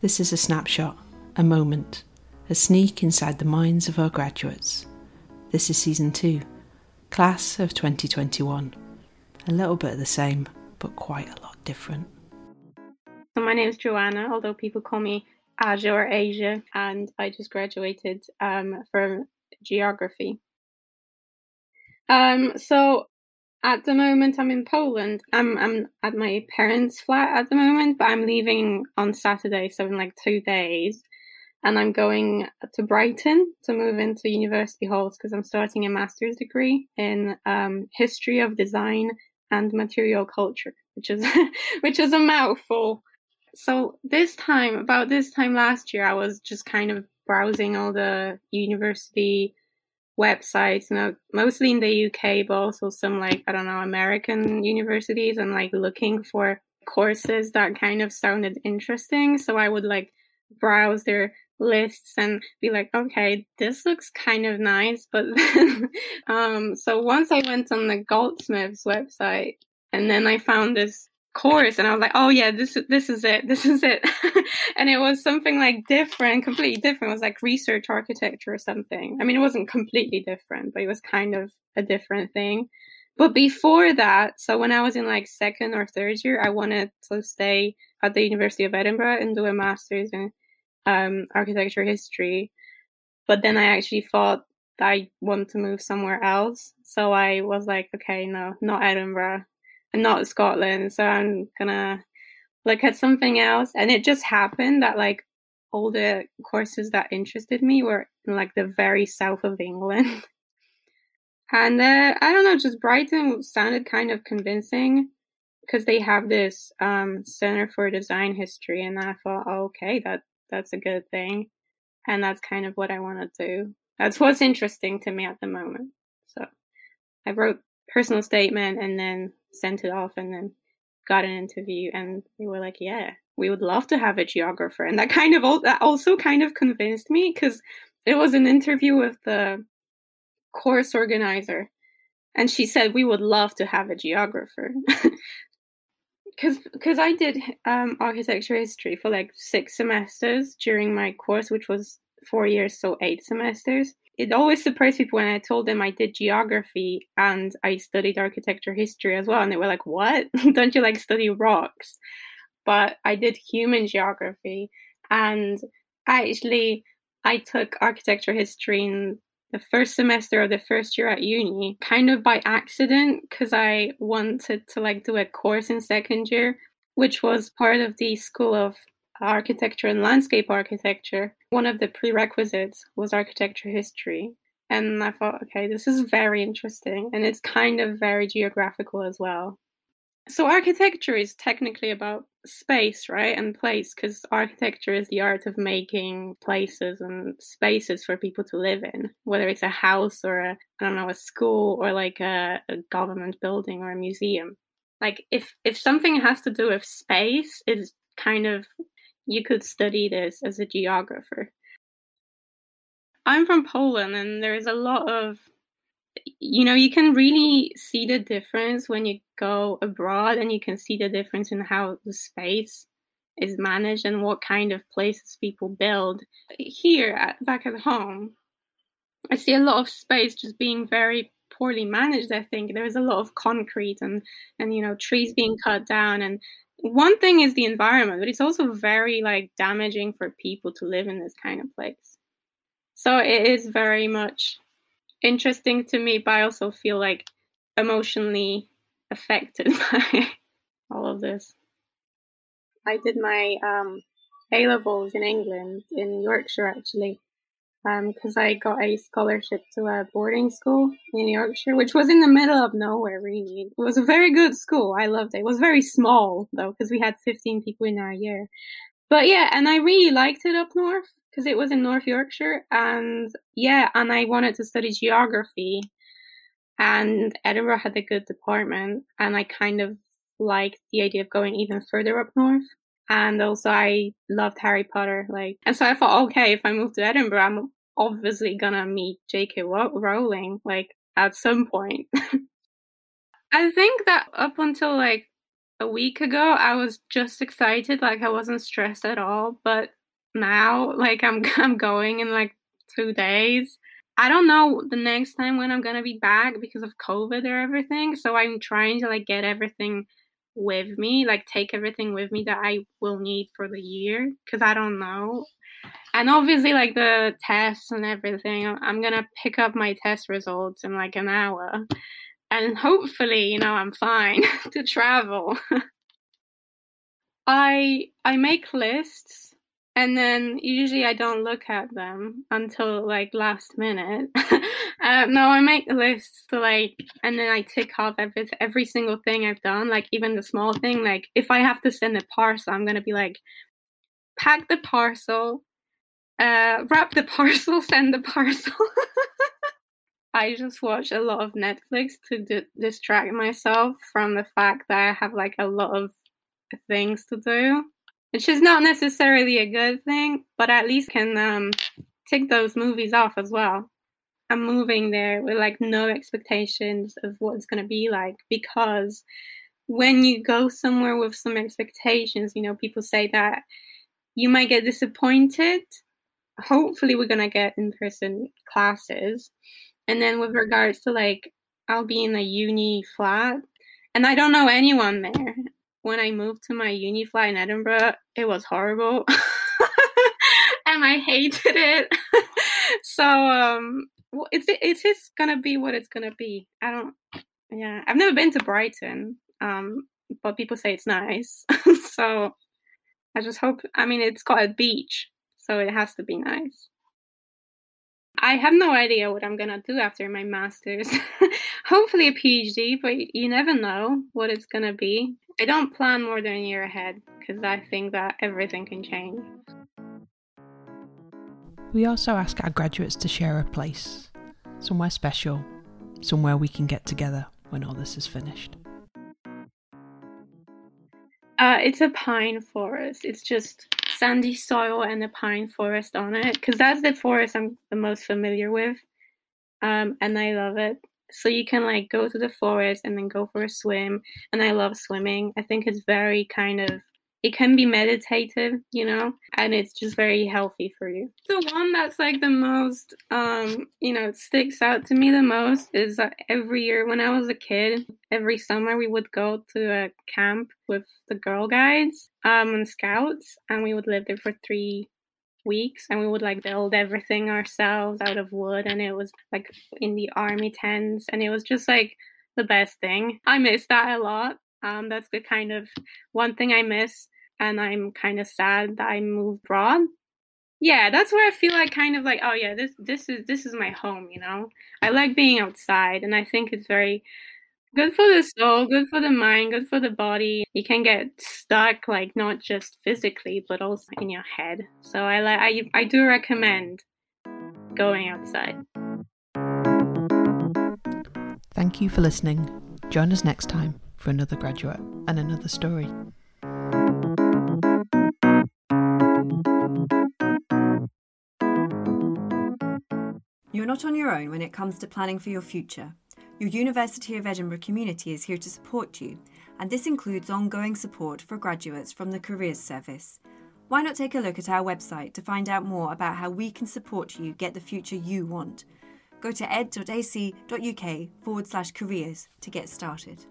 This is a snapshot, a moment, a sneak inside the minds of our graduates. This is season two, class of 2021. A little bit of the same, but quite a lot different. So my name is Joanna, although people call me Aja or Asia, and I just graduated um, from geography. Um, so at the moment, I'm in Poland. I'm I'm at my parents' flat at the moment, but I'm leaving on Saturday, so in like two days, and I'm going to Brighton to move into university halls because I'm starting a master's degree in um, history of design and material culture, which is which is a mouthful. So this time, about this time last year, I was just kind of browsing all the university websites, you know, mostly in the UK, but also some like, I don't know, American universities and like looking for courses that kind of sounded interesting. So I would like browse their lists and be like, okay, this looks kind of nice. But then, um, so once I went on the Goldsmiths website and then I found this course and I was like, oh yeah, this this is it, this is it, and it was something like different, completely different. It was like research architecture or something. I mean, it wasn't completely different, but it was kind of a different thing. But before that, so when I was in like second or third year, I wanted to stay at the University of Edinburgh and do a master's in um, architecture history. But then I actually thought I want to move somewhere else. So I was like, okay, no, not Edinburgh and not Scotland. So I'm gonna look at something else. And it just happened that like all the courses that interested me were in like the very south of England. and uh, I don't know, just Brighton sounded kind of convincing because they have this um, Center for Design History, and I thought, oh, okay, that that's a good thing, and that's kind of what I want to do. That's what's interesting to me at the moment. So I wrote personal statement and then sent it off and then got an interview and they were like yeah we would love to have a geographer. And that kind of that also kind of convinced me because it was an interview with the course organizer and she said we would love to have a geographer. Because because i did um, architecture history for like six semesters during my course which was four years so eight semesters it always surprised people when I told them I did geography and I studied architecture history as well. And they were like, What? Don't you like study rocks? But I did human geography. And actually, I took architecture history in the first semester of the first year at uni, kind of by accident, because I wanted to like do a course in second year, which was part of the School of architecture and landscape architecture, one of the prerequisites was architecture history. And I thought, okay, this is very interesting. And it's kind of very geographical as well. So, architecture is technically about space, right? And place, because architecture is the art of making places and spaces for people to live in, whether it's a house or a, I don't know, a school or like a, a government building or a museum. Like, if, if something has to do with space, it's kind of you could study this as a geographer. I'm from Poland, and there's a lot of, you know, you can really see the difference when you go abroad and you can see the difference in how the space is managed and what kind of places people build. Here, at, back at home, I see a lot of space just being very poorly managed i think there's a lot of concrete and and you know trees being cut down and one thing is the environment, but it's also very like damaging for people to live in this kind of place. So it is very much interesting to me, but I also feel like emotionally affected by all of this. I did my um, A levels in England, in Yorkshire actually, because um, I got a scholarship to a boarding school in Yorkshire, which was in the middle of nowhere, really. It was a very good school. I loved it. It was very small, though, because we had 15 people in our year. But yeah, and I really liked it up north because it was in North Yorkshire. And yeah, and I wanted to study geography. And Edinburgh had a good department. And I kind of liked the idea of going even further up north and also I loved Harry Potter. Like, and so I thought, okay, if I move to Edinburgh, I'm obviously gonna meet J.K. Rowling like at some point. I think that up until like a week ago, I was just excited, like I wasn't stressed at all. But now, like I'm I'm going in like two days. I don't know the next time when I'm gonna be back because of COVID or everything. So I'm trying to like get everything with me, like take everything with me that I will need for the year because I don't know. And obviously, like the tests and everything, I'm gonna pick up my test results in like an hour, and hopefully, you know, I'm fine to travel. I I make lists and then usually I don't look at them until like last minute. uh, no, I make lists to like, and then I tick off every every single thing I've done, like even the small thing. Like if I have to send a parcel, I'm gonna be like, pack the parcel, uh, wrap the parcel, send the parcel. I just watch a lot of Netflix to d- distract myself from the fact that I have like a lot of things to do which is not necessarily a good thing, but at least can um, tick those movies off as well. I'm moving there with like no expectations of what it's going to be like because when you go somewhere with some expectations, you know, people say that you might get disappointed. Hopefully, we're going to get in person classes. And then, with regards to like, I'll be in a uni flat and I don't know anyone there when I moved to my uni flat in Edinburgh, it was horrible. and I hated it. so um it's it's just gonna be what it's gonna be. I don't yeah. I've never been to Brighton. Um but people say it's nice. so I just hope I mean it's got a beach, so it has to be nice. I have no idea what I'm gonna do after my master's. Hopefully a PhD, but you never know what it's gonna be. I don't plan more than a year ahead because I think that everything can change. We also ask our graduates to share a place, somewhere special, somewhere we can get together when all this is finished. Uh, it's a pine forest. It's just sandy soil and a pine forest on it because that's the forest I'm the most familiar with, um, and I love it. So you can like go to the forest and then go for a swim and i love swimming. I think it's very kind of it can be meditative you know and it's just very healthy for you the one that's like the most um you know sticks out to me the most is that every year when i was a kid every summer we would go to a camp with the girl guides um and scouts and we would live there for three weeks and we would like build everything ourselves out of wood and it was like in the army tents and it was just like the best thing. I miss that a lot. Um, that's the kind of one thing I miss and I'm kind of sad that I moved abroad. Yeah, that's where I feel like kind of like, oh yeah, this this is this is my home, you know. I like being outside and I think it's very Good for the soul, good for the mind, good for the body. You can get stuck, like not just physically, but also in your head. So I like, I, I do recommend going outside. Thank you for listening. Join us next time for another graduate and another story. You're not on your own when it comes to planning for your future. Your University of Edinburgh community is here to support you, and this includes ongoing support for graduates from the Careers Service. Why not take a look at our website to find out more about how we can support you get the future you want? Go to ed.ac.uk forward slash careers to get started.